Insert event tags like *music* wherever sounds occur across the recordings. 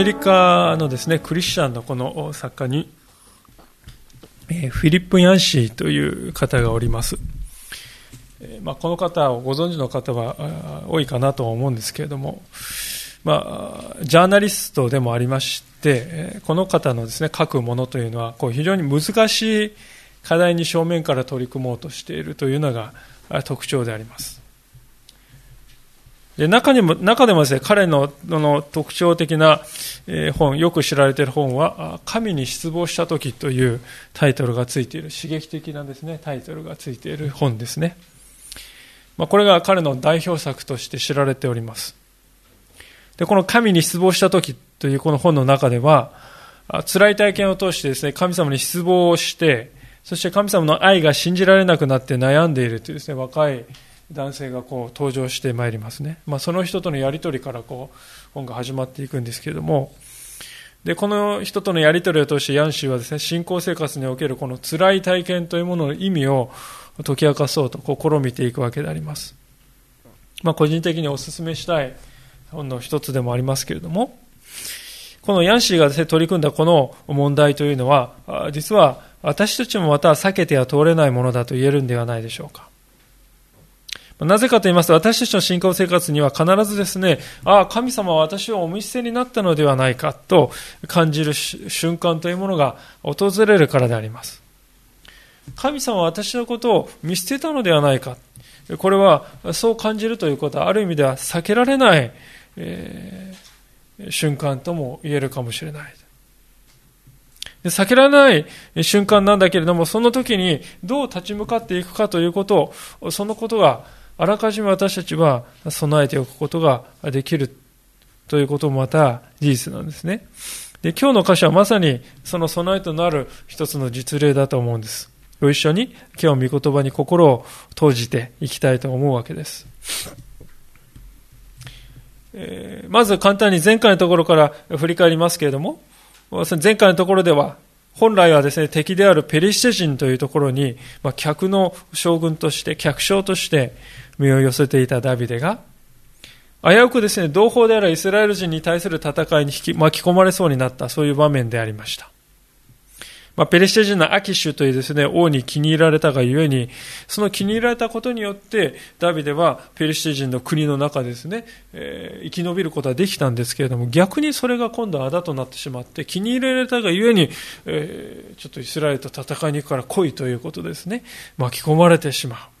メリカのですね、クリスチャンのこの作家に、えフィリップ・ヤンシーという方がおります。まあ、この方をご存知の方は多いかなと思うんですけれども、まあ、ジャーナリストでもありまして、この方のですね、書くものというのは、こう非常に難しい課題に正面から取り組もうとしているというのが特徴であります。で中にも中でもですね、彼のの特徴的な本、よく知られている本は、神に失望した時というタイトルがついている、刺激的なですね、タイトルがついている本ですね。まあ、これが彼の代表作として知られております。で、この神に失望した時というこの本の中では、辛い体験を通してですね、神様に失望をして、そして神様の愛が信じられなくなって悩んでいるというですね、若い男性がこう登場してまいりますね、まあ、その人とのやり取りからこう本が始まっていくんですけれども。でこの人とのやり取りを通してヤンシーはですね信仰生活におけるこの辛い体験というものの意味を解き明かそうと試みていくわけであります、まあ、個人的にお勧めしたい本の一つでもありますけれども。このヤンシーがですね取り組んだこの問題というのは実は私たちもまた避けては通れないものだと言えるんではないでしょうか。なぜかと言いますと、私たちの信仰生活には必ずですね、ああ、神様は私をお見捨てになったのではないかと感じる瞬間というものが訪れるからであります。神様は私のことを見捨てたのではないか。これは、そう感じるということは、ある意味では避けられない、えー、瞬間とも言えるかもしれない。避けられない瞬間なんだけれども、その時にどう立ち向かっていくかということを、そのことがあらかじめ私たちは備えておくことができるということもまた事実なんですね。で今日の歌詞はまさにその備えとなる一つの実例だと思うんです。ご一緒に今日御言葉に心を投じていきたいと思うわけです。えー、まず簡単に前回のところから振り返りますけれども、前回のところでは本来はですね、敵であるペリシテ人というところに、まあ、客の将軍として、客将として身を寄せていたダビデが、危うくですね、同胞であるイスラエル人に対する戦いに引き巻き込まれそうになった、そういう場面でありました。まあ、ペレシテ人のアキシュというですね、王に気に入られたがゆえに、その気に入られたことによって、ダビデはペレシテ人の国の中ですね、えー、生き延びることはできたんですけれども、逆にそれが今度はあだとなってしまって、気に入られたがゆえに、えー、ちょっとイスラエルと戦いに行くから来いということですね、巻き込まれてしまう。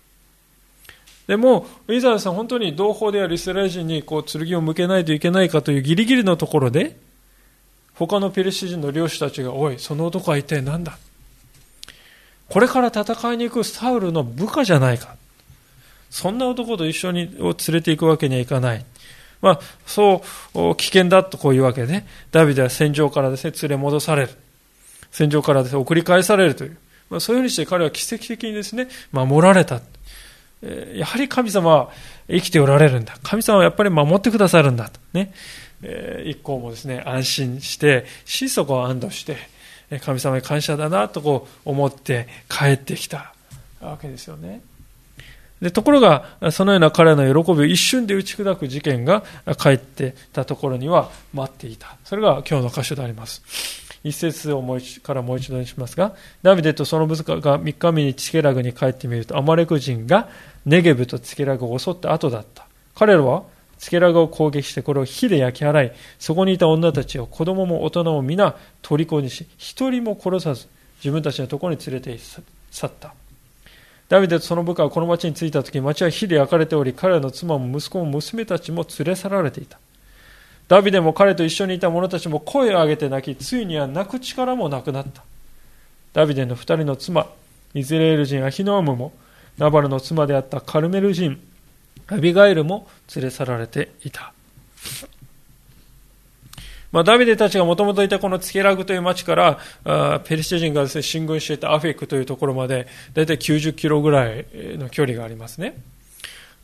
でも、イザヤさん、本当に同胞であるイスラエル人にこう剣を向けないといけないかというギリギリのところで、他のペルシ人の領主たちが、おい、その男は一体何だ？これから戦いに行くサウルの部下じゃないか。そんな男と一緒にを連れて行くわけにはいかない。まあ、そう危険だとこういうわけで、ダビデは戦場からですね、連れ戻される。戦場からですね、送り返されるという。まあ、そういうふうにして彼は奇跡的にですね、守られた。やはり神様は生きておられるんだ。神様はやっぱり守ってくださるんだと。ね。一行もですね、安心して、心底安堵して、神様に感謝だなとこう思って帰ってきたわけですよね。でところが、そのような彼の喜びを一瞬で打ち砕く事件が帰ってたところには待っていた。それが今日の箇所であります。一節をもう一からもう一度にしますが、ダビデとその部下が3日目にチケラグに帰ってみると、アマレク人がネゲブとチケラグを襲った後だった。彼らはつけらがを攻撃してこれを火で焼き払いそこにいた女たちを子供も大人も皆虜にし一人も殺さず自分たちのところに連れて去った。ダビデとその部下はこの町に着いた時町は火で焼かれており彼らの妻も息子も娘たちも連れ去られていた。ダビデも彼と一緒にいた者たちも声を上げて泣きついには泣く力もなくなった。ダビデの二人の妻イズレール人アヒノアムもナバルの妻であったカルメル人アビガイルも連れ去られていた。まあ、ダビデたちがもともといたこのツケラグという町からあペリシテ人がです、ね、進軍していたアフェクというところまでだいたい90キロぐらいの距離がありますね。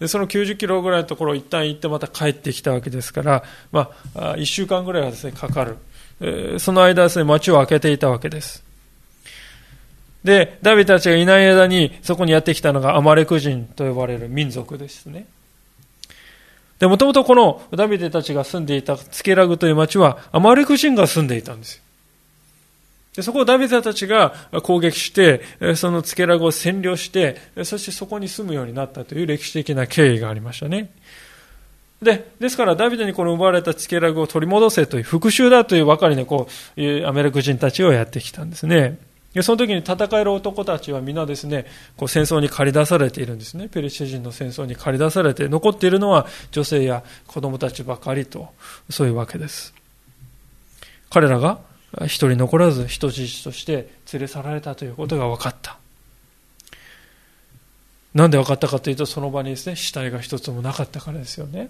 でその90キロぐらいのところを一旦行ってまた帰ってきたわけですから、まあ、1週間ぐらいはですねかかる、その間ですね町を開けていたわけですでダビデたちがいない間にそこにやってきたのがアマレク人と呼ばれる民族ですねで、もともとこのダビデたちが住んでいたツケラグという町はアマレク人が住んでいたんです。でそこをダビデたちが攻撃して、そのツケラグを占領して、そしてそこに住むようになったという歴史的な経緯がありましたね。で、ですからダビデにこの奪われたツケラグを取り戻せという復讐だというばかりでこう、アメリカ人たちをやってきたんですね。その時に戦える男たちは皆ですね、こう戦争に駆り出されているんですね。ペリシテ人の戦争に駆り出されて、残っているのは女性や子供たちばかりと、そういうわけです。彼らが一人残らず人質として連れ去られたということが分かった。なんで分かったかというと、その場にですね、死体が一つもなかったからですよね。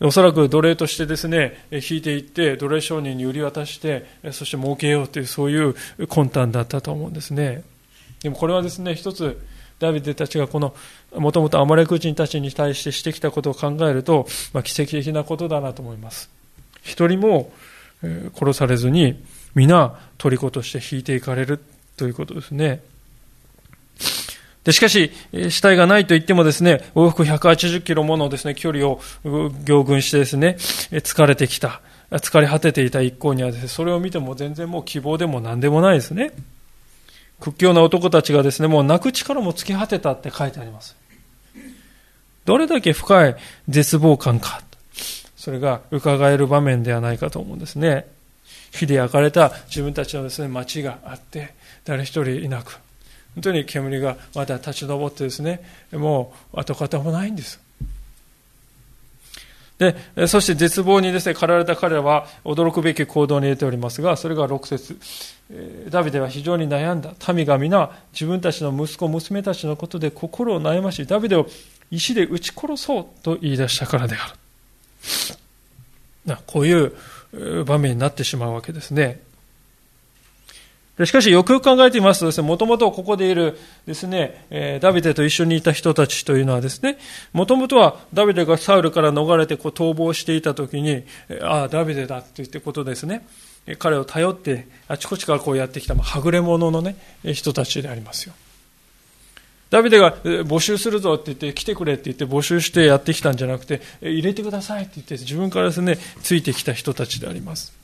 おそらく奴隷としてですね、引いていって、奴隷商人に売り渡して、そして儲けようという、そういう魂胆だったと思うんですね。でもこれはですね、一つ、ダビデたちがこの、もともとアマレク人たちに対してしてきたことを考えると、まあ、奇跡的なことだなと思います。一人も殺されずに、皆、虜として引いていかれるということですね。で、しかし、死体がないと言ってもですね、往復180キロものですね、距離を行軍してですね、疲れてきた、疲れ果てていた一行にはですね、それを見ても全然もう希望でも何でもないですね。屈強な男たちがですね、もう泣く力も尽き果てたって書いてあります。どれだけ深い絶望感か。それが伺える場面ではないかと思うんですね。火で焼かれた自分たちのですね、町があって、誰一人いなく、本当に煙がまだ立ち上ってですね、もう跡形もないんです。で、そして絶望にですね、駆られた彼らは驚くべき行動に出ておりますが、それが6節ダビデは非常に悩んだ。民が皆自分たちの息子、娘たちのことで心を悩まし、ダビデを石で撃ち殺そうと言い出したからである。こういう場面になってしまうわけですね。しかし、よくよく考えてみますとですね、もともとここでいるですね、ダビデと一緒にいた人たちというのはですね、もともとはダビデがサウルから逃れてこう逃亡していたときに、ああ、ダビデだと言ってことですね、彼を頼ってあちこちからこうやってきた、はぐれ者のね、人たちでありますよ。ダビデが募集するぞって言って、来てくれって言って募集してやってきたんじゃなくて、入れてくださいって言って自分からですね、ついてきた人たちであります。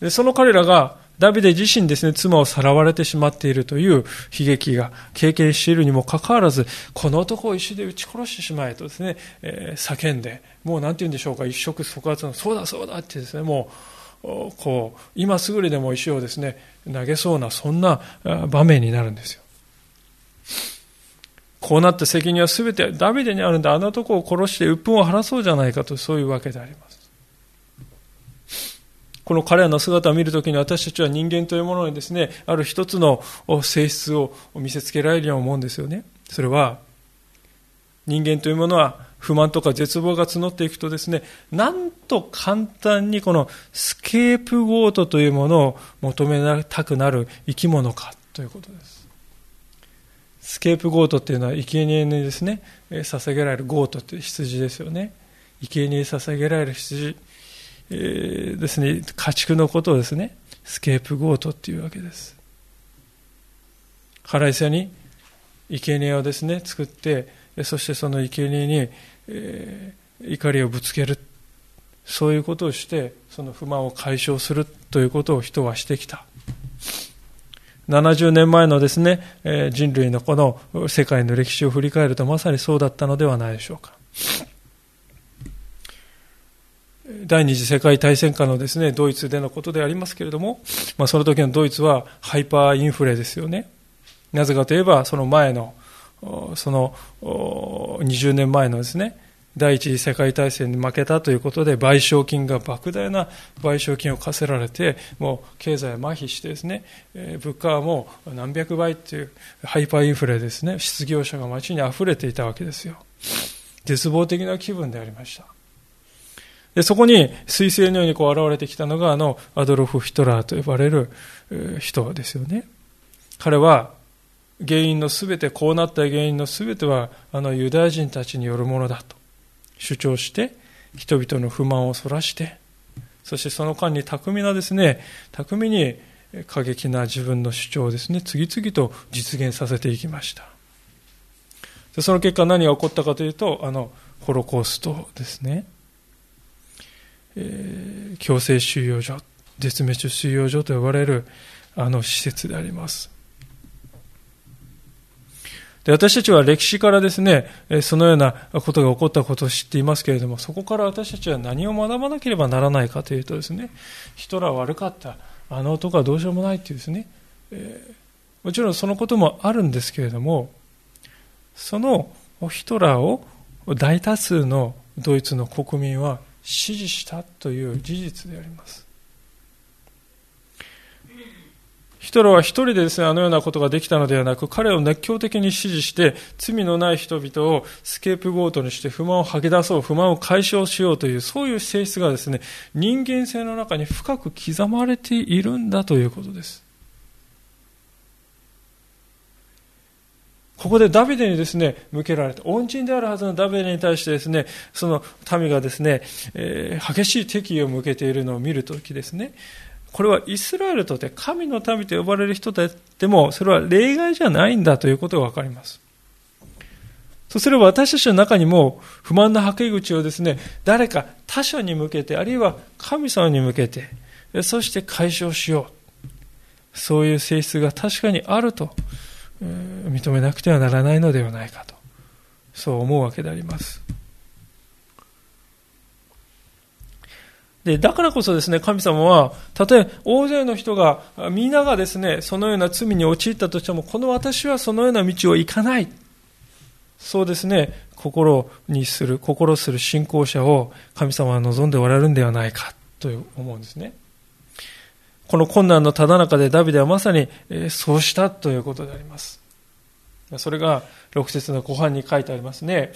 でその彼らがダビデ自身ですね、妻をさらわれてしまっているという悲劇が経験しているにもかかわらず、この男を石で撃ち殺してしまえとですね、えー、叫んで、もう何て言うんでしょうか、一触即発の、そうだそうだってですね、もう、こう、今すぐにでも石をですね、投げそうな、そんな場面になるんですよ。こうなった責任は全てダビデにあるんで、あの男を殺して鬱憤を晴らそうじゃないかと、そういうわけであります。この彼らの姿を見るときに私たちは人間というものにですね、ある一つの性質を見せつけられるように思うんですよね。それは、人間というものは不満とか絶望が募っていくとですね、なんと簡単にこのスケープゴートというものを求めたくなる生き物かということです。スケープゴートっていうのは生贄にですね、捧げられる goat っていう羊ですよね。生贄に捧げられる羊。えー、ですね、家畜のことをですね、スケープゴートっていうわけです。腹いせに生贄をですね、作って、そしてその生贄に、えー、怒りをぶつける。そういうことをして、その不満を解消するということを人はしてきた。70年前のですねえ、人類のこの世界の歴史を振り返るとまさにそうだったのではないでしょうか。第二次世界大戦下のですね、ドイツでのことでありますけれども、まあ、その時のドイツはハイパーインフレですよね。なぜかといえば、その前の、その20年前のですね、第一次世界大戦に負けたということで賠償金が莫大な賠償金を課せられてもう経済は麻痺してですね物価はもう何百倍というハイパーインフレですね失業者が街に溢れていたわけですよ絶望的な気分でありました。で、そこに彗星のようにこう現れてきたのがあのアドロフ・ヒトラーと呼ばれる人ですよね。彼は原因のすべて、こうなった原因のすべてはあのユダヤ人たちによるものだと主張して人々の不満をそらしてそしてその間に巧みなですね、巧みに過激な自分の主張をですね、次々と実現させていきました。でその結果何が起こったかというと、あの、ホロコーストですね。えー、強制収容所、絶滅収容所と呼ばれるあの施設であります。で私たちは歴史からですね、そのようなことが起こったことを知っていますけれども、そこから私たちは何を学ばなければならないかというとですね、ヒトラー悪かった、あの男はどうしようもないっていうですね、えー、もちろんそのこともあるんですけれども、そのヒトラーを大多数のドイツの国民は支持したという事実であります。ヒトラーは一人でですね、あのようなことができたのではなく、彼を熱狂的に支持して、罪のない人々をスケープゴートにして不満を吐き出そう、不満を解消しようという、そういう性質がですね、人間性の中に深く刻まれているんだということです。ここでダビデにですね、向けられた。恩人であるはずのダビデに対してですね、その民がですね、えー、激しい敵意を向けているのを見るときですね、これはイスラエルとて神の民と呼ばれる人でも、それは例外じゃないんだということがわかります。そうすれば私たちの中にも不満のはけ口をですね、誰か他者に向けて、あるいは神様に向けて、そして解消しよう。そういう性質が確かにあると、認めなくてはならないのではないかと、そう思うわけであります。で、だからこそですね、神様は、たとえ大勢の人が、皆がですね、そのような罪に陥ったとしても、この私はそのような道を行かない。そうですね、心にする、心する信仰者を神様は望んでおられるんではないか、と思うんですね。この困難のただ中でダビデはまさに、えそうしたということであります。それが6節の後半に書いてありますね。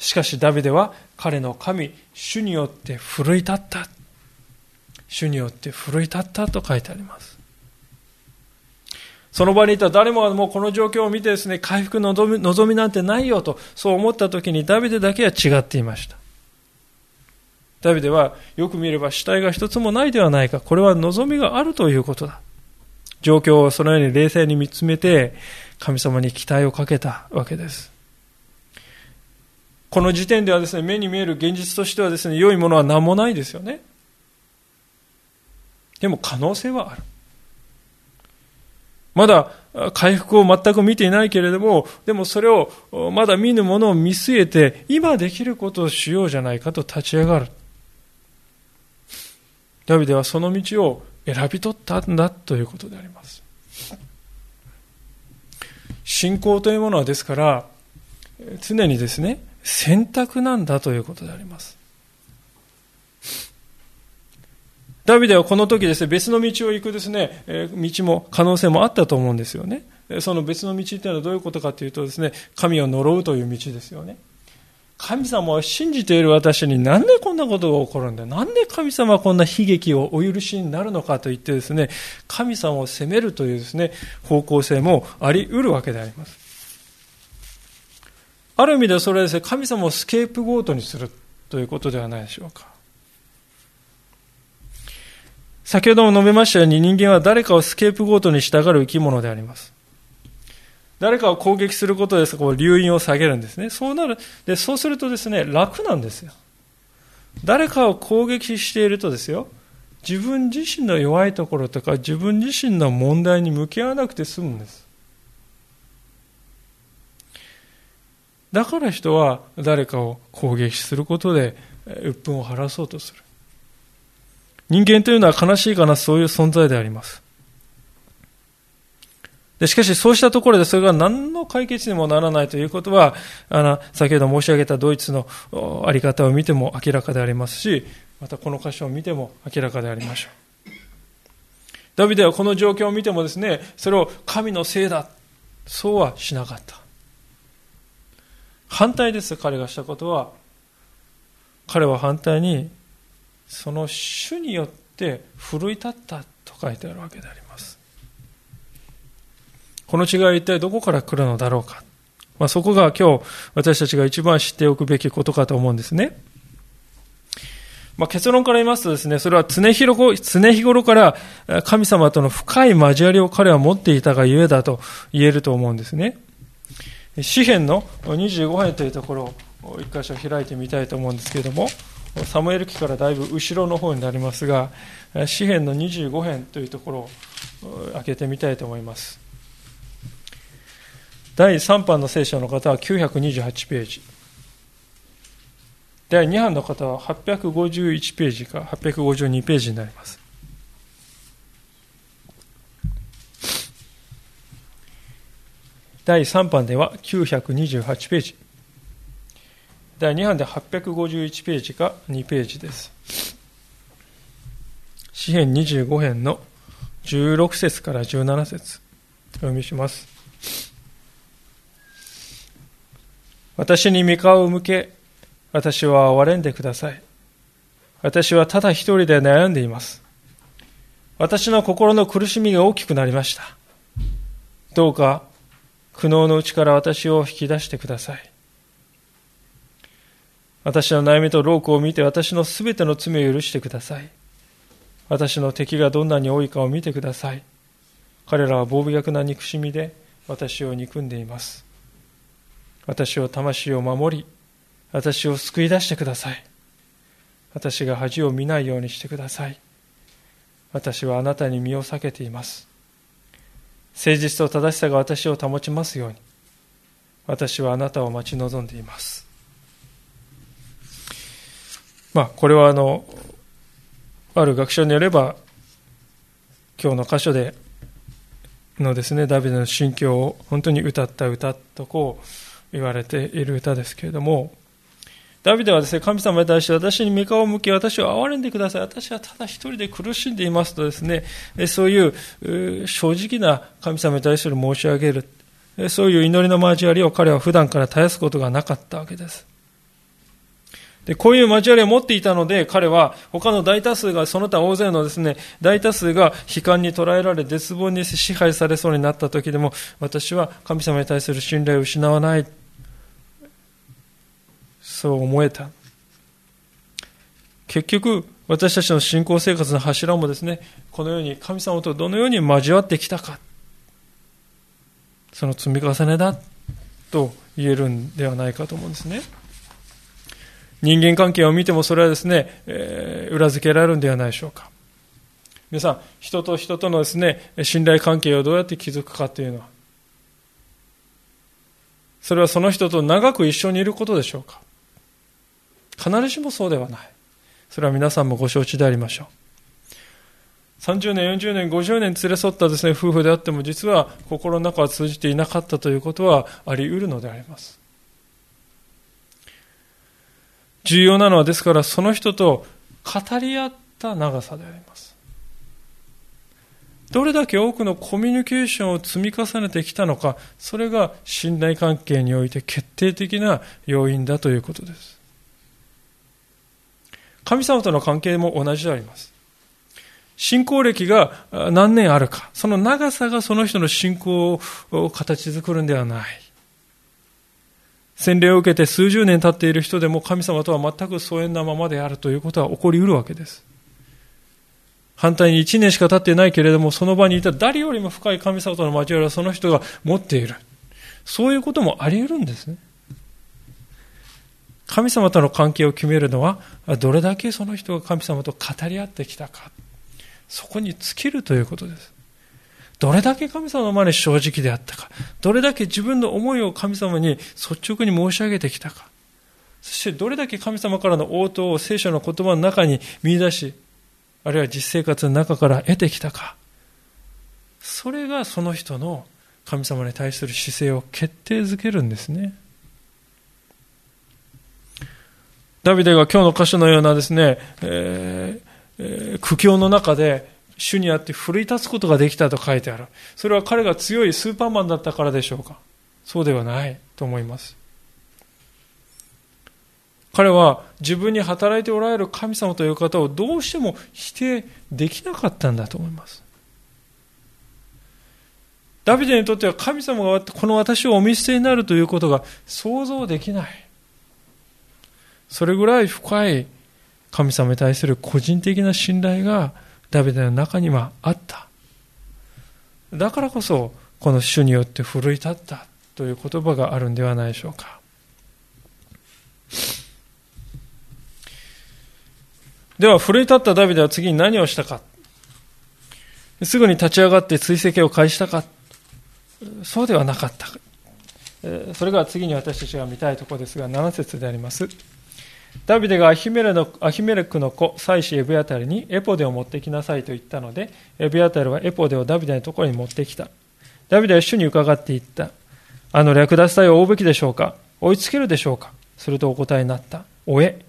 しかしダビデは彼の神、主によって奮い立った。主によって奮い立ったと書いてあります。その場にいた誰もがもうこの状況を見てですね、回復の望みなんてないよと、そう思った時にダビデだけは違っていました。ダビデはよく見れば死体が一つもないではないか。これは望みがあるということだ。状況をそのように冷静に見つめて、神様に期待をかけたわけです。この時点ではですね、目に見える現実としてはですね、良いものは何もないですよね。でも可能性はある。まだ回復を全く見ていないけれども、でもそれをまだ見ぬものを見据えて、今できることをしようじゃないかと立ち上がる。ダビデはその道を選び取ったんだということであります。信仰というものはですから、常にですね、選択なんだということであります。ダビデはこの時ですね、別の道を行くですね、道も可能性もあったと思うんですよね。その別の道っていうのはどういうことかというとですね、神を呪うという道ですよね。神様を信じている私になんでこんなことが起こるんだ？なんで神様はこんな悲劇をお許しになるのかと言ってですね、神様を責めるというですね、方向性もあり得るわけであります。ある意味でそれはですね、神様をスケープゴートにするということではないでしょうか。先ほども述べましたように人間は誰かをスケープゴートに従う生き物であります。誰かを攻撃することでそこを留飲を下げるんですね。そうなる。で、そうするとですね、楽なんですよ。誰かを攻撃しているとですよ、自分自身の弱いところとか自分自身の問題に向き合わなくて済むんです。だから人は誰かを攻撃することで鬱憤を晴らそうとする。人間というのは悲しいかな、そういう存在であります。でしかし、そうしたところでそれが何の解決にもならないということは、あの、先ほど申し上げたドイツのあり方を見ても明らかでありますし、またこの箇所を見ても明らかでありましょう。ダビデはこの状況を見てもですね、それを神のせいだ、そうはしなかった。反対です、彼がしたことは。彼は反対に、その主によって奮い立ったと書いてあるわけであります。この違いは一体どこから来るのだろうか。まあ、そこが今日私たちが一番知っておくべきことかと思うんですね。まあ、結論から言いますとですね、それは常日頃から神様との深い交わりを彼は持っていたがゆえだと言えると思うんですね。詩篇の25編というところを一箇所開いてみたいと思うんですけれども、サムエル記からだいぶ後ろの方になりますが、詩篇の25編というところを開けてみたいと思います。第3版の聖書の方は928ページ。第2版の方は851ページか852ページになります。第3版では928ページ。第2版で851ページか2ページです。詩編25編の16節から17節お読みします。私に御顔を向け、私は憐れんでください。私はただ一人で悩んでいます。私の心の苦しみが大きくなりました。どうか、苦悩のうちから私を引き出してください。私の悩みと労苦を見て私のすべての罪を許してください。私の敵がどんなに多いかを見てください。彼らは暴虐な憎しみで私を憎んでいます。私を魂を守り、私を救い出してください。私が恥を見ないようにしてください。私はあなたに身を避けています。誠実と正しさが私を保ちますように。私はあなたを待ち望んでいます。まあ、これはあの、ある学者によれば、今日の箇所でのですね、ダビデの心境を本当に歌った歌とこう、言われている歌ですけれども、ダビデはですね、神様に対して私に御顔を向け、私を憐れんでください。私はただ一人で苦しんでいますとですね、そういう正直な神様に対する申し上げる、そういう祈りの交わりを彼は普段から絶やすことがなかったわけです。で、こういう交わりを持っていたので、彼は他の大多数が、その他大勢のですね、大多数が悲観に捉えられ、絶望に支配されそうになった時でも、私は神様に対する信頼を失わない。そう思えた。結局、私たちの信仰生活の柱もですね、このように神様とどのように交わってきたか。その積み重ねだと言えるんではないかと思うんですね。人間関係を見てもそれはですね、えー、裏付けられるんではないでしょうか。皆さん、人と人とのですね、信頼関係をどうやって築くかというのは、それはその人と長く一緒にいることでしょうか。必ずしもそうではない。それは皆さんもご承知でありましょう。30年、40年、50年連れ添ったですね、夫婦であっても実は心の中は通じていなかったということはあり得るのであります。重要なのはですからその人と語り合った長さであります。どれだけ多くのコミュニケーションを積み重ねてきたのか、それが信頼関係において決定的な要因だということです。神様との関係も同じであります。信仰歴が何年あるか、その長さがその人の信仰を形作るんではない。洗礼を受けて数十年経っている人でも神様とは全く疎遠なままであるということは起こりうるわけです。反対に1年しか経っていないけれども、その場にいた誰よりも深い神様との交わりはその人が持っている。そういうこともあり得るんですね。神様との関係を決めるのは、どれだけその人が神様と語り合ってきたか。そこに尽きるということです。どれだけ神様の前に正直であったか、どれだけ自分の思いを神様に率直に申し上げてきたか、そしてどれだけ神様からの応答を聖書の言葉の中に見出し、あるいは実生活の中から得てきたか、それがその人の神様に対する姿勢を決定づけるんですね。ダビデが今日の箇所のようなですね、えーえー、苦境の中で主にあって奮い立つことができたと書いてある。それは彼が強いスーパーマンだったからでしょうか？そうではないと思います。彼は自分に働いておられる神様という方をどうしても否定できなかったんだと思います。ダビデにとっては神様がこの私をお見捨てになるということが想像できない。それぐらい深い神様に対する個人的な信頼がダビデの中にはあった。だからこそ、この主によって奮い立ったという言葉があるんではないでしょうか。では、奮い立ったダビデは次に何をしたか。すぐに立ち上がって追跡を開したか。そうではなかった。それが次に私たちが見たいところですが、7節であります。ダビデがアヒメレのアヒメレクの子、妻子エブヤタルにエポデを持ってきなさいと言ったので、エブヤタルはエポデをダビデのところに持ってきた。ダビデは主に伺っていった。あの略奪隊を追うべきでしょうか？追いつけるでしょうか？するとお答えになった。追え。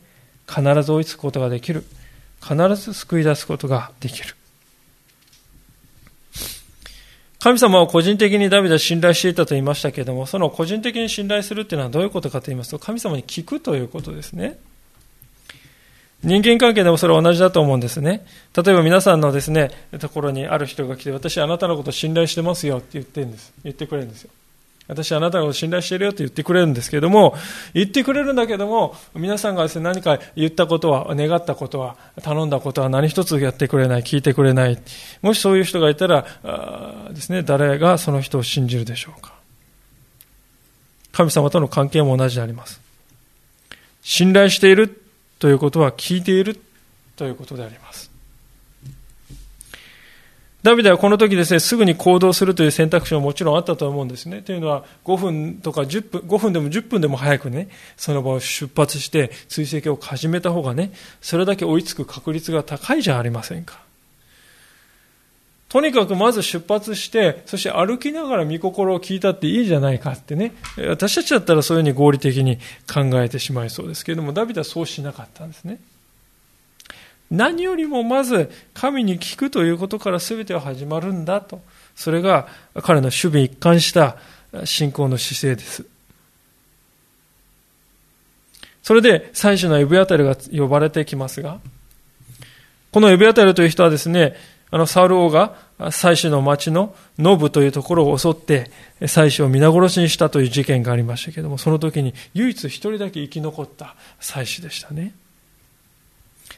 必ず追いつくことができる。必ず救い出すことができる。神様を個人的にダビデは信頼していたと言いましたけれども、その個人的に信頼するというのはどういうことかと言いますと、神様に聞くということですね。人間関係でもそれは同じだと思うんですね。例えば皆さんのですね、ところにある人が来て、私あなたのこと信頼してますよって言ってんです。言ってくれるんですよ。私あなたのこと信頼してるよって言ってくれるんですけれども、言ってくれるんだけども、皆さんがですね、何か言ったことは、願ったことは、頼んだことは何一つやってくれない、聞いてくれない。もしそういう人がいたら、あですね、誰がその人を信じるでしょうか。神様との関係も同じであります。信頼しているということは聞いているということであります。ダビデはこの時ですね、すぐに行動するという選択肢ももちろんあったと思うんですね。というのは、5分とか10分、5分でも10分でも早くね、その場を出発して追跡を始めた方がね、それだけ追いつく確率が高いじゃありませんか。とにかくまず出発して、そして歩きながら見心を聞いたっていいじゃないかってね。私たちだったらそういうふうに合理的に考えてしまいそうですけれども、ダビデはそうしなかったんですね。何よりもまず神に聞くということから全ては始まるんだと。それが彼の守備一貫した信仰の姿勢です。それで最初のエブヤタルが呼ばれてきますが、このエブヤタルという人はですね、あのサウル王が祭司の町のノブというところを襲って祭司を皆殺しにしたという事件がありましたけれども、その時に唯一一人だけ生き残った祭司でしたね。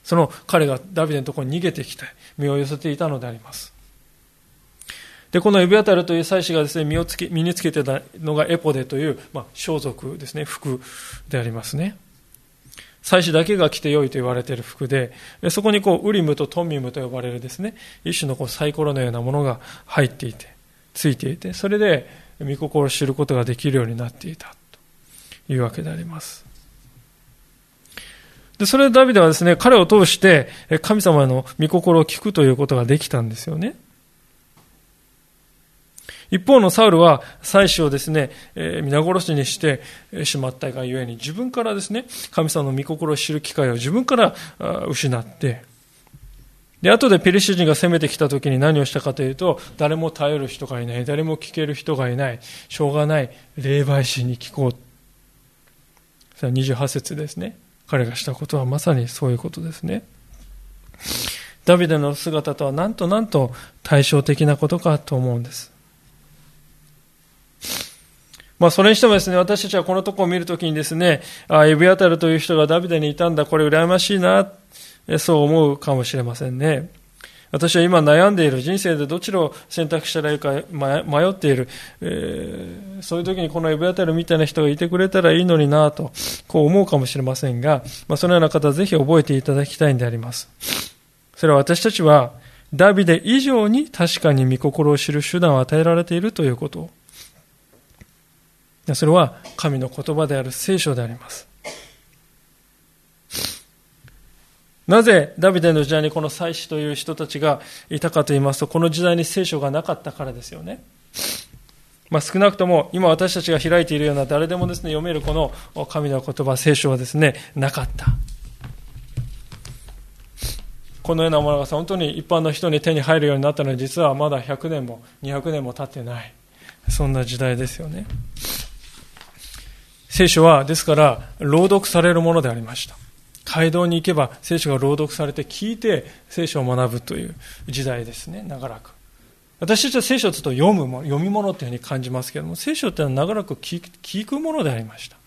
その彼がダビデのところに逃げてきて身を寄せていたのであります。で、このエビアタルという祭司がですね、身をつけ、身につけてたのがエポデという、まあ、装束ですね、服でありますね。祭司だけが着てよいと言われている服で、そこにこう、ウリムとトミムと呼ばれるですね、一種のこうサイコロのようなものが入っていて、ついていて、それで、御心を知ることができるようになっていた、というわけであります。で、それでダビデはですね、彼を通して、神様の御心を聞くということができたんですよね。一方のサウルは妻子をですね、えー、皆殺しにしてしまったがゆえに自分からですね、神様の御心を知る機会を自分から失って、で、後でペリシ人が攻めてきた時に何をしたかというと、誰も頼る人がいない、誰も聞ける人がいない、しょうがない、霊媒師に聞こう。それは28節ですね。彼がしたことはまさにそういうことですね。ダビデの姿とはなんとなんと対照的なことかと思うんです。まあ、それにしてもですね、私たちはこのとこを見るときにですね、あエビアタルという人がダビデにいたんだ、これ羨ましいな、そう思うかもしれませんね。私は今悩んでいる人生でどちらを選択したらいいか迷っている、えー、そういう時にこのエビアタルみたいな人がいてくれたらいいのになと、こう思うかもしれませんが、まあ、そのような方はぜひ覚えていただきたいんであります。それは私たちは、ダビデ以上に確かに御心を知る手段を与えられているということそれは神の言葉である聖書であります。なぜダビデの時代にこの祭司という人たちがいたかと言いますと、この時代に聖書がなかったからですよね。まあ、少なくとも今私たちが開いているような誰でもですね、読めるこの神の言葉、聖書はですね、なかった。このようなものが本当に一般の人に手に入るようになったのは実はまだ100年も200年も経ってない。そんな時代ですよね。聖書は、ですから、朗読されるものでありました。街道に行けば聖書が朗読されて聞いて聖書を学ぶという時代ですね、長らく。私たちは聖書をちょっと読むも、読み物というふうに感じますけれども、聖書っていうのは長らく聞くものでありました。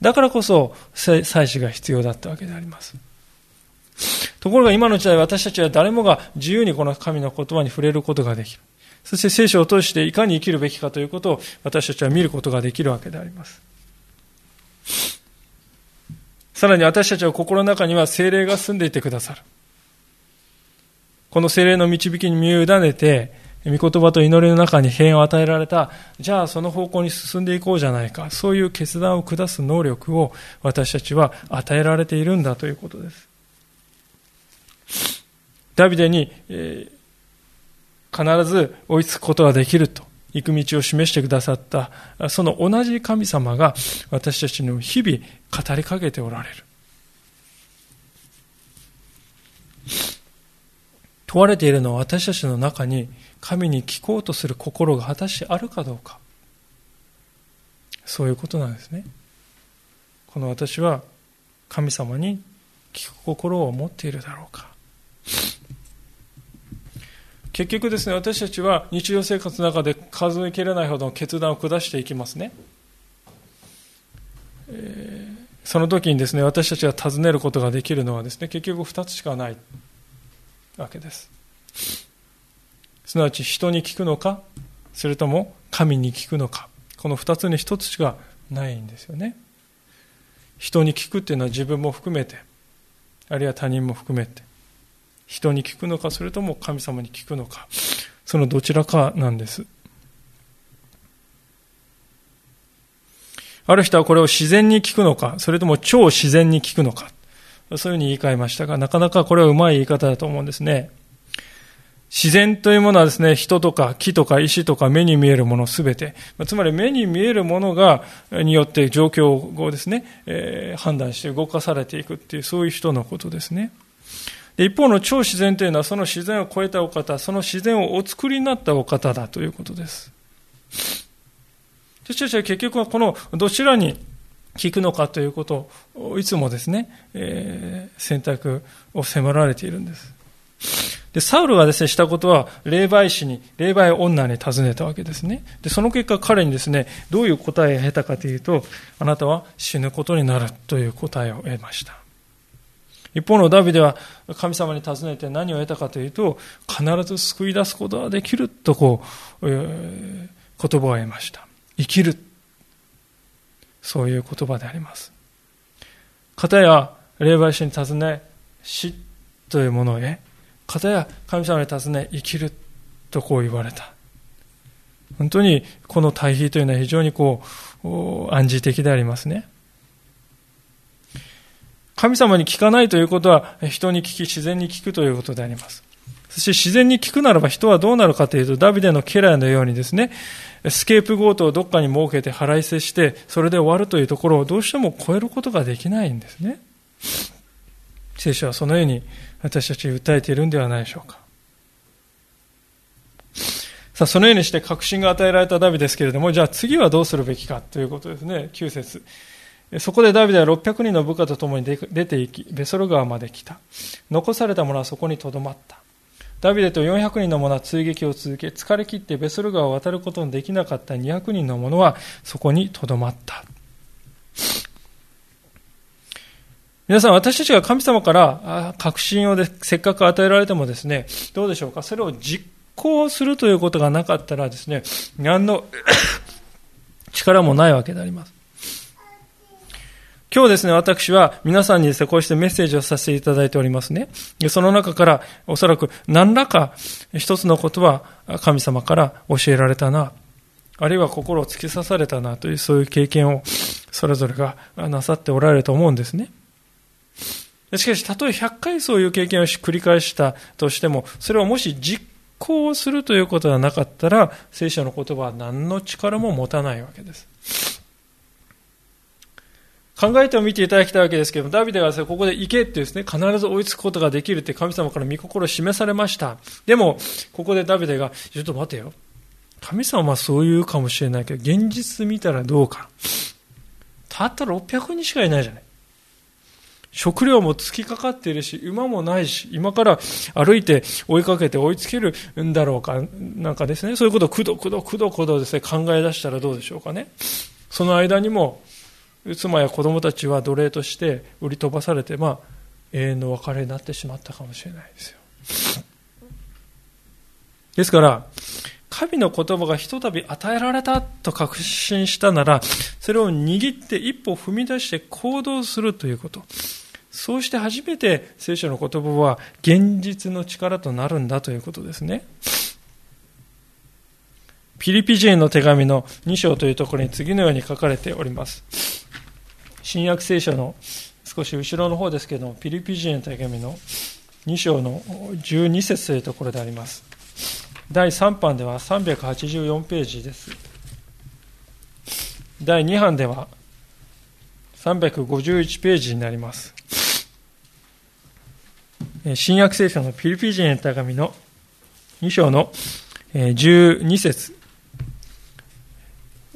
だからこそ、祭祀が必要だったわけであります。ところが今の時代私たちは誰もが自由にこの神の言葉に触れることができる。そして聖書を通していかに生きるべきかということを私たちは見ることができるわけであります。さらに私たちは心の中には精霊が住んでいてくださる。この精霊の導きに身を委ねて、御言葉と祈りの中に平安を与えられた、じゃあその方向に進んでいこうじゃないか、そういう決断を下す能力を私たちは与えられているんだということです。ダビデに、えー、必ず追いつくことができると、行く道を示してくださった、その同じ神様が私たちの日々語りかけておられる。問われているのは私たちの中に神に聞こうとする心が果たしてあるかどうか。そういうことなんですね。この私は神様に聞く心を持っているだろうか。結局ですね、私たちは日常生活の中で数えきれないほどの決断を下していきますね。えー、その時にですね、私たちが尋ねることができるのはですね、結局2つしかないわけです。すなわち人に聞くのか、それとも神に聞くのか、この2つに1つしかないんですよね。人に聞くっていうのは自分も含めて、あるいは他人も含めて、人に聞くのか、それとも神様に聞くのか、そのどちらかなんです。ある人はこれを自然に聞くのか、それとも超自然に聞くのか、そういうふうに言い換えましたが、なかなかこれはうまい言い方だと思うんですね。自然というものはですね、人とか木とか石とか目に見えるものすべて、つまり目に見えるものが、によって状況をですね、えー、判断して動かされていくっていう、そういう人のことですね。で一方の超自然というのはその自然を超えたお方、その自然をお作りになったお方だということです。私たちは結局はこのどちらに聞くのかということをいつもですね、えー、選択を迫られているんです。で、サウルがですね、したことは、霊媒師に、霊媒女に尋ねたわけですね。で、その結果彼にですね、どういう答えを得たかというと、あなたは死ぬことになるという答えを得ました。一方のダビデは神様に尋ねて何を得たかというと、必ず救い出すことができるとこう、言葉を得ました。生きる。そういう言葉であります。かたや、霊媒師に尋ね、死というものを得、かたや神様に尋ね、生きるとこう言われた。本当にこの対比というのは非常にこう、暗示的でありますね。神様に聞かないということは、人に聞き、自然に聞くということであります。そして自然に聞くならば人はどうなるかというと、ダビデの家来のようにですね、スケープゴートをどっかに設けて払いせして、それで終わるというところをどうしても超えることができないんですね。聖書はそのように私たちに訴えているんではないでしょうか。さあ、そのようにして確信が与えられたダビですけれども、じゃあ次はどうするべきかということですね。9節そこでダビデは600人の部下と共に出て行き、ベソル川まで来た。残された者はそこに留まった。ダビデと400人の者は追撃を続け、疲れ切ってベソル川を渡ることのできなかった200人の者はそこに留まった。皆さん、私たちが神様から確信をせっかく与えられてもですね、どうでしょうか？それを実行するということがなかったらですね、何の *coughs* 力もないわけであります。今日ですね、私は皆さんにですね、こうしてメッセージをさせていただいておりますね。その中からおそらく何らか一つのことは神様から教えられたな、あるいは心を突き刺されたなというそういう経験をそれぞれがなさっておられると思うんですね。しかし、たとえ100回そういう経験を繰り返したとしても、それをもし実行するということがなかったら、聖書の言葉は何の力も持たないわけです。考えてみていただきたいわけですけども、ダビデがですね、ここで行けってですね、必ず追いつくことができるって神様から御心を示されました。でも、ここでダビデが、ちょっと待てよ。神様はそう言うかもしれないけど、現実見たらどうか。たった600人しかいないじゃない。食料も尽きかかっているし、馬もないし、今から歩いて追いかけて追いつけるんだろうか、なんかですね、そういうことをくどくどくどくどですね、考え出したらどうでしょうかね。その間にも、妻や子供たちは奴隷として売り飛ばされて、まあ、永遠の別れになってしまったかもしれないですよ。ですから、神の言葉がひとたび与えられたと確信したなら、それを握って一歩踏み出して行動するということ。そうして初めて聖書の言葉は現実の力となるんだということですね。ピリピ人の手紙の2章というところに次のように書かれております。新約聖書の少し後ろの方ですけども、ピリピ人の手紙の2章の12節というところであります。第3版では384ページです。第2版では351ページになります。新約聖書のピリピ人への手紙の2章の12節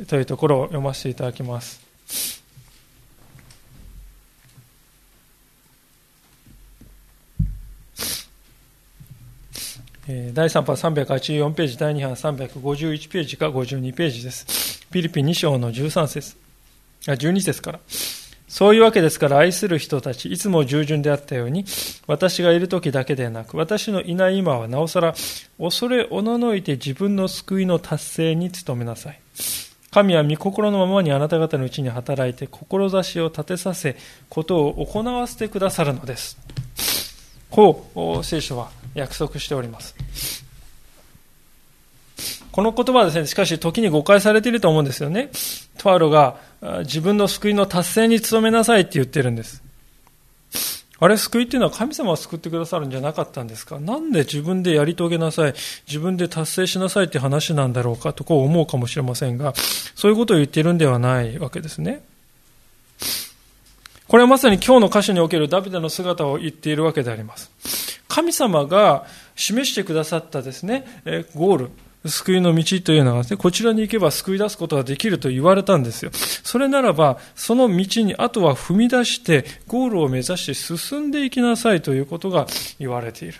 というところを読ませていただきます。第3版384ページ、第2版351ページか52ページです。ピリピン2章の13節あ12節から。そういうわけですから愛する人たち、いつも従順であったように、私がいる時だけでなく、私のいない今はなおさら、恐れおののいて自分の救いの達成に努めなさい。神は御心のままにあなた方のうちに働いて、志を立てさせ、ことを行わせてくださるのです。こう、聖書は約束しております。この言葉はですね、しかし時に誤解されていると思うんですよね。パウロが自分の救いの達成に努めなさいって言ってるんです。あれ、救いっていうのは神様が救ってくださるんじゃなかったんですか？なんで自分でやり遂げなさい、自分で達成しなさいって話なんだろうか？とこう思うかもしれませんが、そういうことを言ってるんではないわけですね。これはまさに今日の歌詞におけるダビデの姿を言っているわけであります。神様が示してくださったですね、ゴール、救いの道というのは、ね、こちらに行けば救い出すことができると言われたんですよ。それならば、その道にあとは踏み出して、ゴールを目指して進んでいきなさいということが言われている。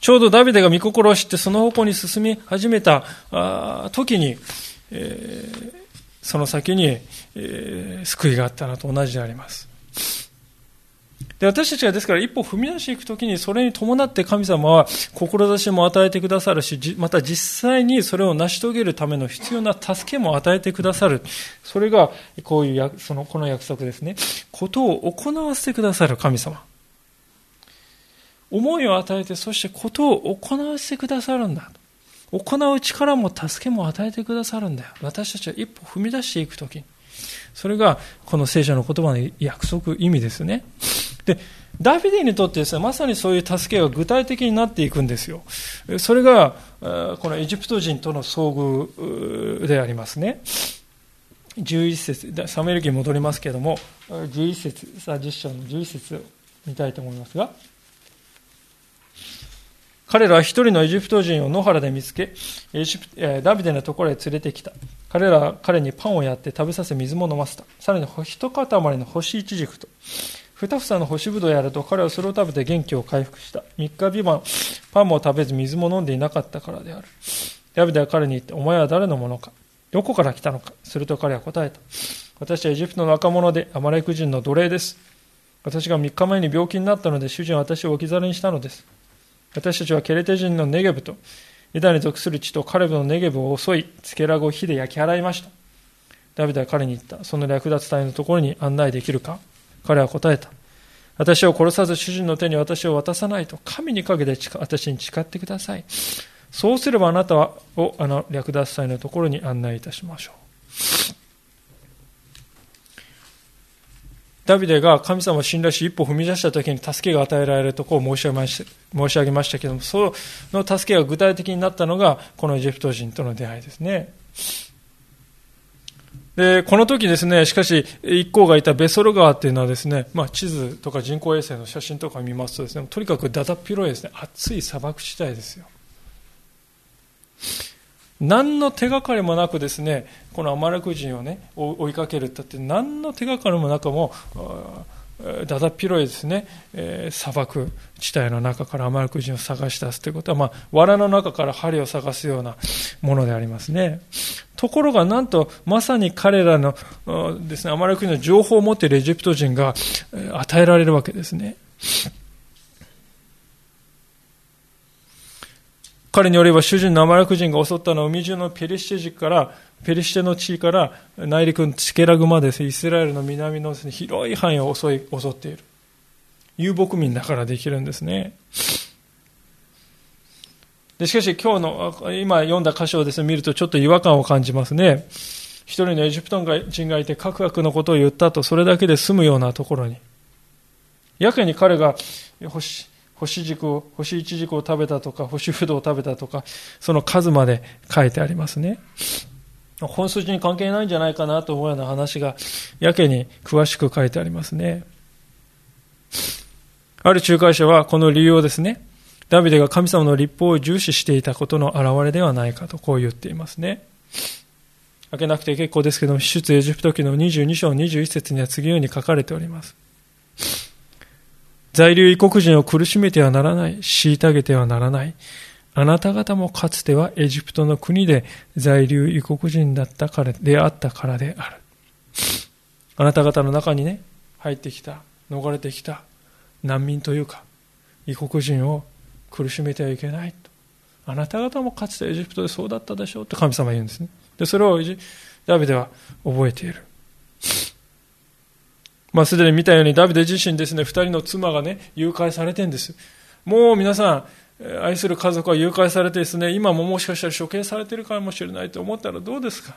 ちょうどダビデが御心を知ってその方向に進み始めた時に、えー、その先に、えー、救いがあったのと同じであります。で私たちがですから一歩踏み出していくときにそれに伴って神様は志も与えてくださるし、また実際にそれを成し遂げるための必要な助けも与えてくださる。それがこういう、その、この約束ですね。ことを行わせてくださる神様。思いを与えて、そしてことを行わせてくださるんだ。行う力も助けも与えてくださるんだよ。私たちは一歩踏み出していくときに。それがこの聖書の言葉の約束意味ですね。で、ダビデにとってですね、まさにそういう助けが具体的になっていくんですよ。それが、このエジプト人との遭遇でありますね。11節、サムエル記に戻りますけれども、11節、さあ10章の11節を見たいと思いますが、彼らは一人のエジプト人を野原で見つけ、エジプダビデのところへ連れてきた。彼らは彼にパンをやって食べさせ水も飲ませた。さらに一塊の干しイチジクと、二房の干しぶどうやると彼はそれを食べて元気を回復した。三日日晩、パンも食べず水も飲んでいなかったからである。ダビデは彼に言って、お前は誰のものか？どこから来たのか？すると彼は答えた。私はエジプトの若者でアマレク人の奴隷です。私が3日前に病気になったので主人は私を置き去りにしたのです。私たちはケレテ人のネゲブと、ユダに属する地とカレブのネゲブを襲い、つけらごを火で焼き払いました。ダビデは彼に言った。その略奪隊のところに案内できるか？彼は答えた。私を殺さず主人の手に私を渡さないと、神にかけて私に誓ってください。そうすればあなたをあの略奪祭のところに案内いたしましょう。ダビデが神様を信頼し一歩踏み出した時に助けが与えられるとこを申し上げました申し上げましたけども、その助けが具体的になったのが、このエジプト人との出会いですね。で、この時ですね、しかし、一行がいたベソロ川っていうのはですね、まあ、地図とか人工衛星の写真とか見ますとですね、とにかくだだっ広いですね、暑い砂漠地帯ですよ。何の手がかりもなくですね、このアマレク人をね、追いかけるったって、何の手がかりもなくも、だだっ広いですね、えー、砂漠地帯の中からアマレク人を探し出すということは、まあ、藁の中から針を探すようなものでありますね。ところが、なんと、まさに彼らのですね、アマレク人の情報を持っているエジプト人が与えられるわけですね。彼によれば主人のアマレク人が襲ったのは海中のペリシテ人から、ペリシテの地から内陸のチケラグまでイスラエルの南の、ね、広い範囲を襲い襲っている。遊牧民だからできるんですね。でしかし今日の、今読んだ箇所をですね、見るとちょっと違和感を感じますね。一人のエジプト人がいて、カクカクのことを言ったと、それだけで済むようなところに。やけに彼が、星、星軸を、星一軸を食べたとか、星不動を食べたとか、その数まで書いてありますね。本筋に関係ないんじゃないかなと思うような話が、やけに詳しく書いてありますね。ある仲介者はこの理由をですね、ダビデが神様の立法を重視していたことの表れではないかとこう言っていますね。開けなくて結構ですけども、出エジプト記の22章21節には次のように書かれております。在留異国人を苦しめてはならない、虐げてはならない。あなた方もかつてはエジプトの国で在留異国人だったからであったからである。あなた方の中にね、入ってきた、逃れてきた難民というか、異国人を苦しめてはいけないと。あなた方もかつてエジプトでそうだったでしょうと神様は言うんですね。で、それをダビデは覚えている。まあ、すでに見たようにダビデ自身ですね、二人の妻がね、誘拐されてんです。もう皆さん、愛する家族は誘拐されてですね、今ももしかしたら処刑されてるかもしれないと思ったらどうですか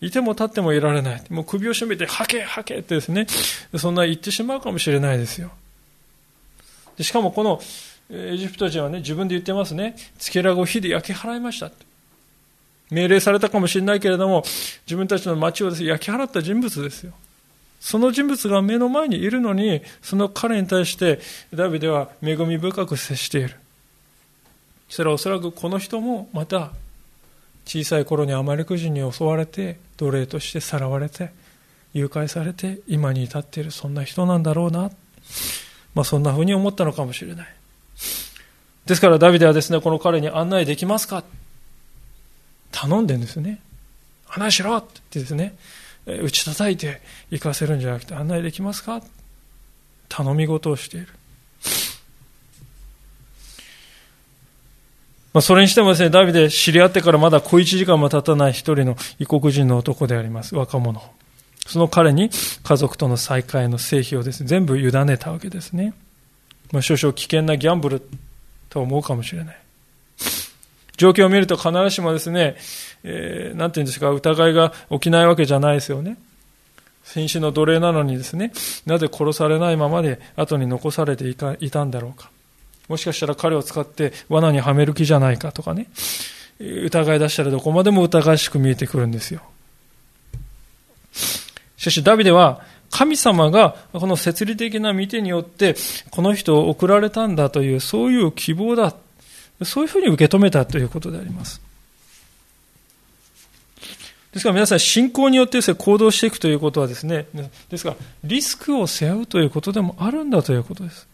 いても立ってもいられない。もう首を絞めて、はけ、はけってですね、そんな言ってしまうかもしれないですよ。でしかもこのエジプト人はね、自分で言ってますね、つけらご火で焼き払いました。命令されたかもしれないけれども、自分たちの町をです、ね、焼き払った人物ですよ。その人物が目の前にいるのに、その彼に対してダビデは恵み深く接している。それはおそらくこの人もまた小さい頃にアマレク人に襲われて、奴隷としてさらわれて、誘拐されて今に至っているそんな人なんだろうな。まあそんな風に思ったのかもしれない。ですからダビデはですね、この彼に案内できますか？頼んでんですね。案内しろって言ってですね、打ち叩いて行かせるんじゃなくて案内できますか？頼み事をしている。まあ、それにしてもですね、ダビデ知り合ってからまだ小一時間も経たない一人の異国人の男であります。若者。その彼に家族との再会の成否をですね、全部委ねたわけですね。まあ、少々危険なギャンブルと思うかもしれない。状況を見ると必ずしもですね、えー、なんていうんですか、疑いが起きないわけじゃないですよね。戦死の奴隷なのにですね、なぜ殺されないままで後に残されていたんだろうか。もしかしたら彼を使って罠にはめる気じゃないかとかね、疑い出したらどこまでも疑わしく見えてくるんですよ。しかしダビデは神様がこの設理的な見てによってこの人を送られたんだというそういう希望だ。そういうふうに受け止めたということであります。ですから皆さん、信仰によって行動していくということはですね、ですから、リスクを背負うということでもあるんだということです。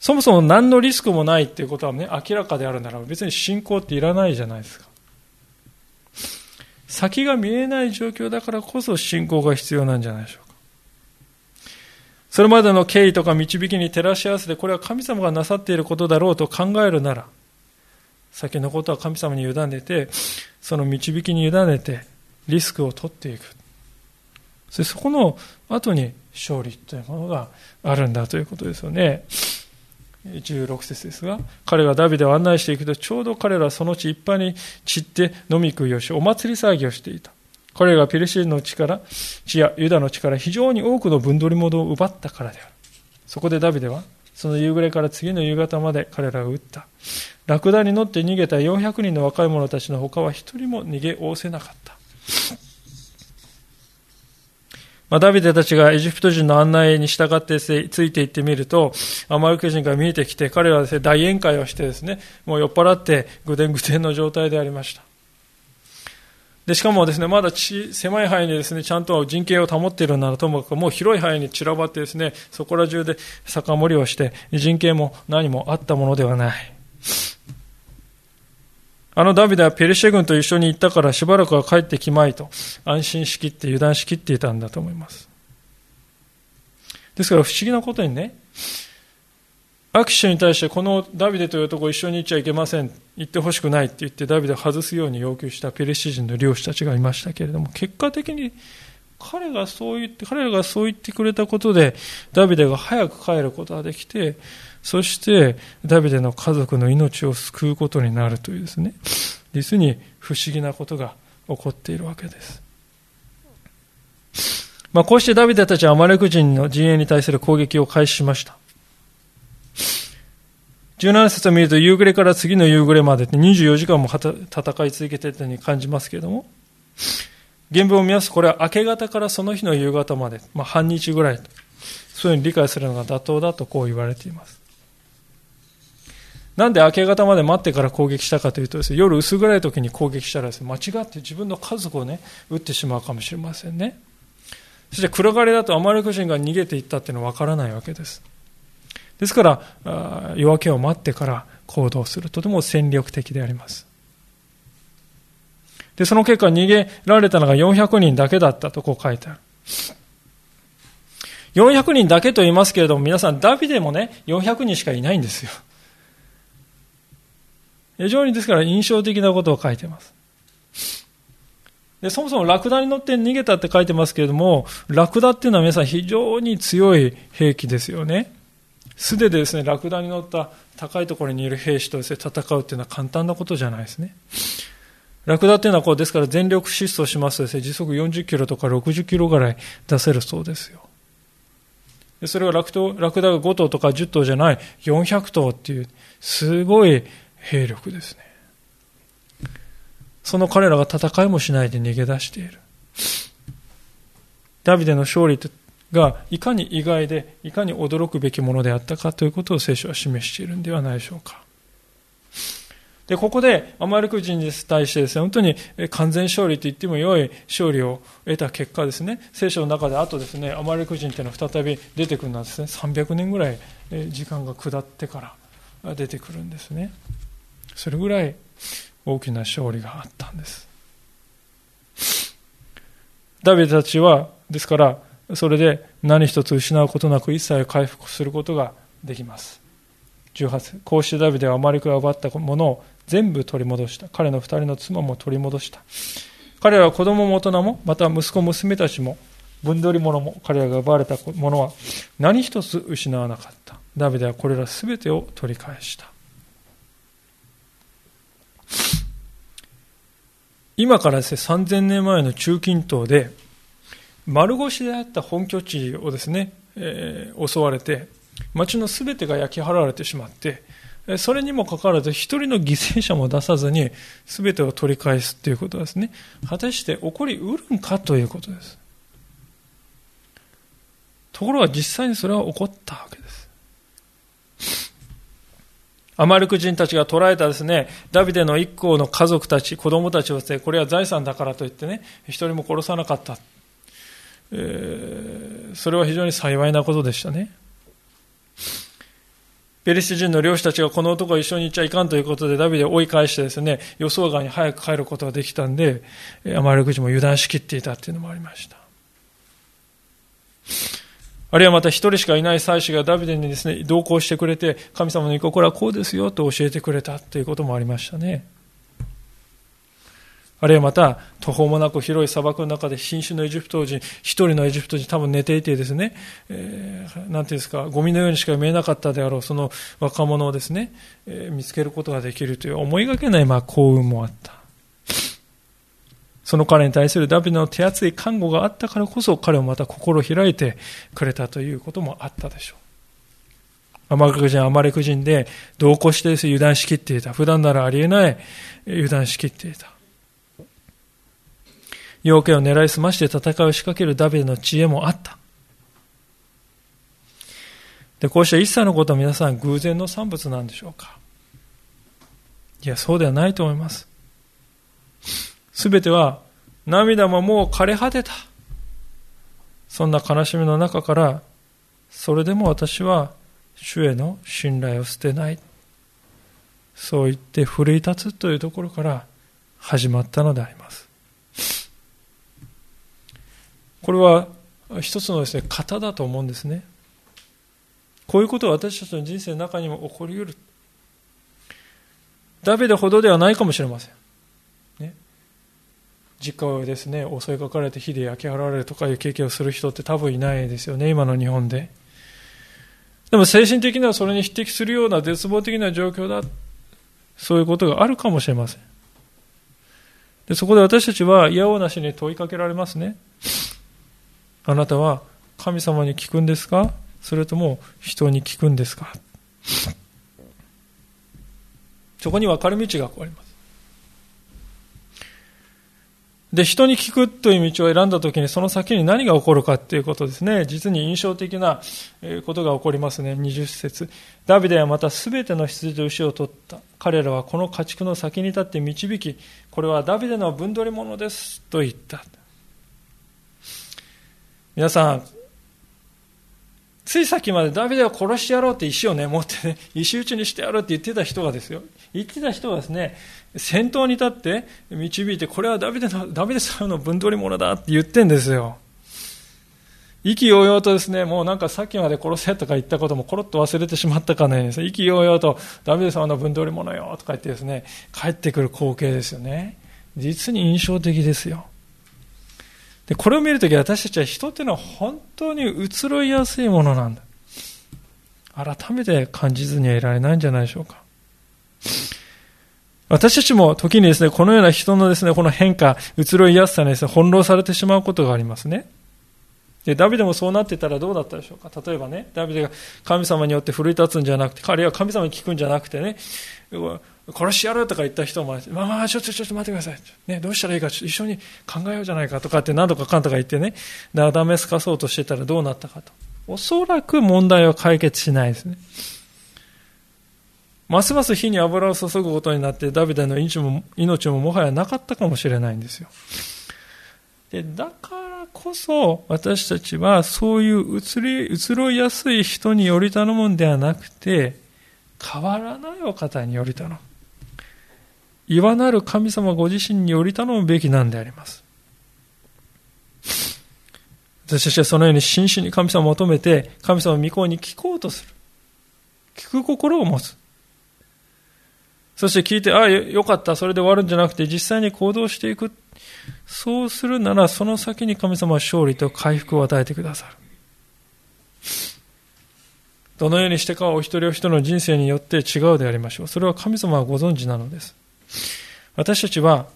そもそも何のリスクもないっていうことはね、明らかであるならば別に信仰っていらないじゃないですか。先が見えない状況だからこそ信仰が必要なんじゃないでしょう。それまでの経緯とか導きに照らし合わせて、これは神様がなさっていることだろうと考えるなら、先のことは神様に委ねて、その導きに委ねて、リスクを取っていく。そそこの後に勝利というものがあるんだということですよね。16節ですが、彼がダビデを案内していくと、ちょうど彼らはその地いっぱいに散って飲み食いをし、お祭り騒ぎをしていた。彼がペルシーの地から、地やユダの地から非常に多くの分取り物を奪ったからである。そこでダビデは、その夕暮れから次の夕方まで彼らを撃った。ラクダに乗って逃げた400人の若い者たちの他は一人も逃げおせなかった。まあ、ダビデたちがエジプト人の案内に従ってついていってみると、アマルク人が見えてきて、彼らはね、大宴会をしてですね、もう酔っ払ってぐでんぐでんの状態でありました。で、しかもですね、まだち狭い範囲にですね、ちゃんと人権を保っているならともかく、もう広い範囲に散らばってですね、そこら中で酒盛りをして、人権も何もあったものではない。あのダビデはペルシェ軍と一緒に行ったからしばらくは帰ってきまいと安心しきって油断しきっていたんだと思います。ですから不思議なことにね、アキシュに対してこのダビデという男一緒に行っちゃいけません。行ってほしくないって言ってダビデを外すように要求したペレシ人の漁師たちがいましたけれども、結果的に彼がそう言って、彼らがそう言ってくれたことで、ダビデが早く帰ることができて、そしてダビデの家族の命を救うことになるというですね、実に不思議なことが起こっているわけです。まあ、こうしてダビデたちはアマレク人の陣営に対する攻撃を開始しました。17節を見ると夕暮れから次の夕暮れまでって24時間も戦い続けていたように感じますけれども、原文を見ますとこれは明け方からその日の夕方まで、まあ、半日ぐらいと、そういうふうに理解するのが妥当だとこう言われています。なんで明け方まで待ってから攻撃したかというとですね、夜薄暗い時に攻撃したらですね、間違って自分の家族をね、撃ってしまうかもしれませんね。そして暗がりだとアマレク人が逃げていったっていうのはわからないわけです。ですから、夜明けを待ってから行動する。とても戦略的であります。で、その結果逃げられたのが400人だけだったとこう書いてある。400人だけと言いますけれども、皆さん、ダビデもね、400人しかいないんですよ。非常にですから印象的なことを書いてます。でそもそもラクダに乗って逃げたって書いてますけれども、ラクダっていうのは皆さん非常に強い兵器ですよね。素手でですね、ラクダに乗った高いところにいる兵士とですね、戦うっていうのは簡単なことじゃないですね。ラクダっていうのはこうですから全力疾走しますとですね、時速40キロとか60キロぐらい出せるそうですよ。それはラクラクダが5頭とか10頭じゃない400頭っていうすごい兵力ですね。その彼らが戦いもしないで逃げ出している。ダビデの勝利ってがいかに意外で、いかに驚くべきものであったかということを聖書は示しているんではないでしょうか。で、ここでアマレク人に対してですね、本当に完全勝利と言っても良い勝利を得た結果ですね、聖書の中であとですね、アマレク人というのは再び出てくるのはですね、300年ぐらい時間が下ってから出てくるんですね。それぐらい大きな勝利があったんです。ダビデたちは、ですから、それで何一つ失うことなく一切回復することができます。18こうしてダビデはアマリクが奪ったものを全部取り戻した。彼の二人の妻も取り戻した。彼らは子供も大人も、また息子娘たちも、分取り物も、彼らが奪われたものは何一つ失わなかった。ダビデはこれら全てを取り返した。今からですね、3000年前の中近東で、丸腰であった本拠地をですね、えー、襲われて、町のすべてが焼き払われてしまって、それにもかかわらず一人の犠牲者も出さずに全てを取り返すということですね。果たして起こりうるんかということです。ところが実際にそれは起こったわけです。アマルク人たちが捕らえたですね、ダビデの一行の家族たち、子供たちをですね、これは財産だからといってね、一人も殺さなかった。えー、それは非常に幸いなことでしたね。ペリシ人の漁師たちがこの男が一緒に行っちゃいかんということでダビデを追い返してですね、予想外に早く帰ることができたんで、アマルク人も油断しきっていたっていうのもありました。あるいはまた一人しかいない祭司がダビデにですね、同行してくれて、神様の御心はこうですよと教えてくれたということもありましたね。あるいはまた、途方もなく広い砂漠の中で瀕死のエジプト人、一人のエジプト人多分寝ていてですね、えー、なんていうんですか、ゴミのようにしか見えなかったであろう、その若者をですね、えー、見つけることができるという思いがけない、まあ、幸運もあった。その彼に対するダビデの手厚い看護があったからこそ、彼をまた心を開いてくれたということもあったでしょう。アマレク人、アマレク人で同行して油断しきっていた。普段ならありえない油断しきっていた。要件を狙いすまして戦いを仕掛けるダビデの知恵もあった。で、こうした一切のことは皆さん偶然の産物なんでしょうかいや、そうではないと思います。すべては、涙ももう枯れ果てた。そんな悲しみの中から、それでも私は主への信頼を捨てない。そう言って奮い立つというところから始まったのであります。これは一つのですね、型だと思うんですね。こういうことは私たちの人生の中にも起こり得る。ダビデほどではないかもしれません。ね、実家をですね、襲いかかれて火で焼き払われるとかいう経験をする人って多分いないですよね、今の日本で。でも精神的にはそれに匹敵するような絶望的な状況だ。そういうことがあるかもしれません。でそこで私たちは嫌おなしに問いかけられますね。あなたは神様に聞くんですか？それとも人に聞くんですか？そこに分かれ道があります。で、人に聞くという道を選んだときにその先に何が起こるかということですね。実に印象的なことが起こりますね。20節ダビデはまた全ての羊と牛を取った。彼らはこの家畜の先に立って導き、これはダビデの分取り物ですと言った。皆さん、ついさっきまでダビデを殺してやろうって石をね、持ってね、石打ちにしてやろうって言ってた人がですよ。言ってた人がですね、先頭に立って導いて、これはダビデの、ダビデさんの分取り物だって言ってんですよ。意気揚々とですね、もうなんかさっきまで殺せとか言ったこともコロッと忘れてしまったかね、意気揚々とダビデ様の分取り物よとか言ってですね、帰ってくる光景ですよね。実に印象的ですよ。で、これを見るとき私たちは人っていうのは本当に移ろいやすいものなんだ。改めて感じずにはいられないんじゃないでしょうか。私たちも時にですね、このような人のですね、この変化、移ろいやすさにですね、翻弄されてしまうことがありますね。で、ダビデもそうなってたらどうだったでしょうか。例えばね、ダビデが神様によって奮い立つんじゃなくて、彼は神様に聞くんじゃなくてね、殺してやるとか言った人も、まあまあ、ちょっとちょっと待ってください。ね、どうしたらいいか、一緒に考えようじゃないかとかって何度かかんとか言ってね、なだめすかそうとしてたらどうなったかと。おそらく問題は解決しないですね。ますます火に油を注ぐことになって、ダビデの命も命ももはやなかったかもしれないんですよ。でだからこそ、私たちはそういう移り、移ろいやすい人により頼むんではなくて、変わらないお方により頼む。岩なる神様ご自身により頼むべきなんであります。私たちはそのように真摯に神様を求めて、神様の御子に聞こうとする。聞く心を持つ。そして聞いて、ああ、よかった、それで終わるんじゃなくて、実際に行動していく。そうするなら、その先に神様は勝利と回復を与えてくださる。どのようにしてかはお一人お一人の人生によって違うでありましょう。それは神様はご存知なのです。私たちは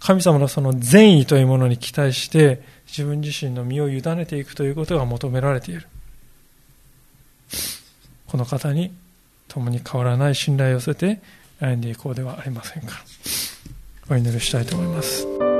神様のその善意というものに期待して自分自身の身を委ねていくということが求められている。この方に共に変わらない信頼を寄せて歩んでいこうではありませんか。お祈りしたいと思います。